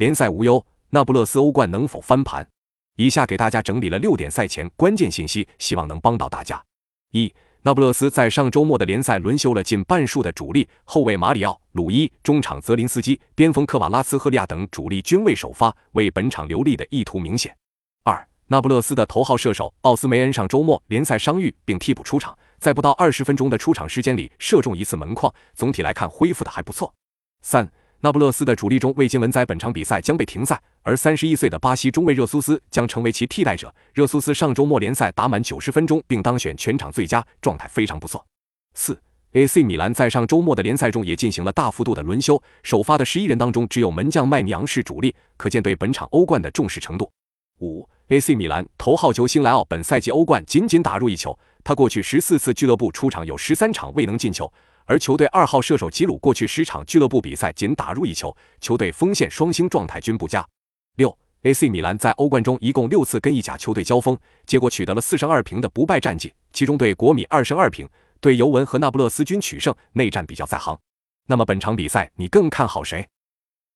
联赛无忧，那不勒斯欧冠能否翻盘？以下给大家整理了六点赛前关键信息，希望能帮到大家。一、那不勒斯在上周末的联赛轮休了近半数的主力后卫马里奥·鲁伊，中场泽林斯基、边锋科瓦拉斯赫利亚等主力均未首发，为本场留力的意图明显。二、那不勒斯的头号射手奥斯梅恩上周末联赛伤愈并替补出场，在不到二十分钟的出场时间里射中一次门框，总体来看恢复的还不错。三。那不勒斯的主力中卫金文在本场比赛将被停赛，而三十一岁的巴西中卫热苏斯将成为其替代者。热苏斯上周末联赛打满九十分钟，并当选全场最佳，状态非常不错。四，AC 米兰在上周末的联赛中也进行了大幅度的轮休，首发的十一人当中只有门将麦尼昂是主力，可见对本场欧冠的重视程度。五，AC 米兰头号球星莱奥本赛季欧冠仅仅打入一球，他过去十四次俱乐部出场有十三场未能进球。而球队二号射手吉鲁过去十场俱乐部比赛仅打入一球，球队锋线双星状态均不佳。六，AC 米兰在欧冠中一共六次跟意甲球队交锋，结果取得了四胜二平的不败战绩，其中对国米二胜二平，对尤文和那不勒斯均取胜，内战比较在行。那么本场比赛你更看好谁？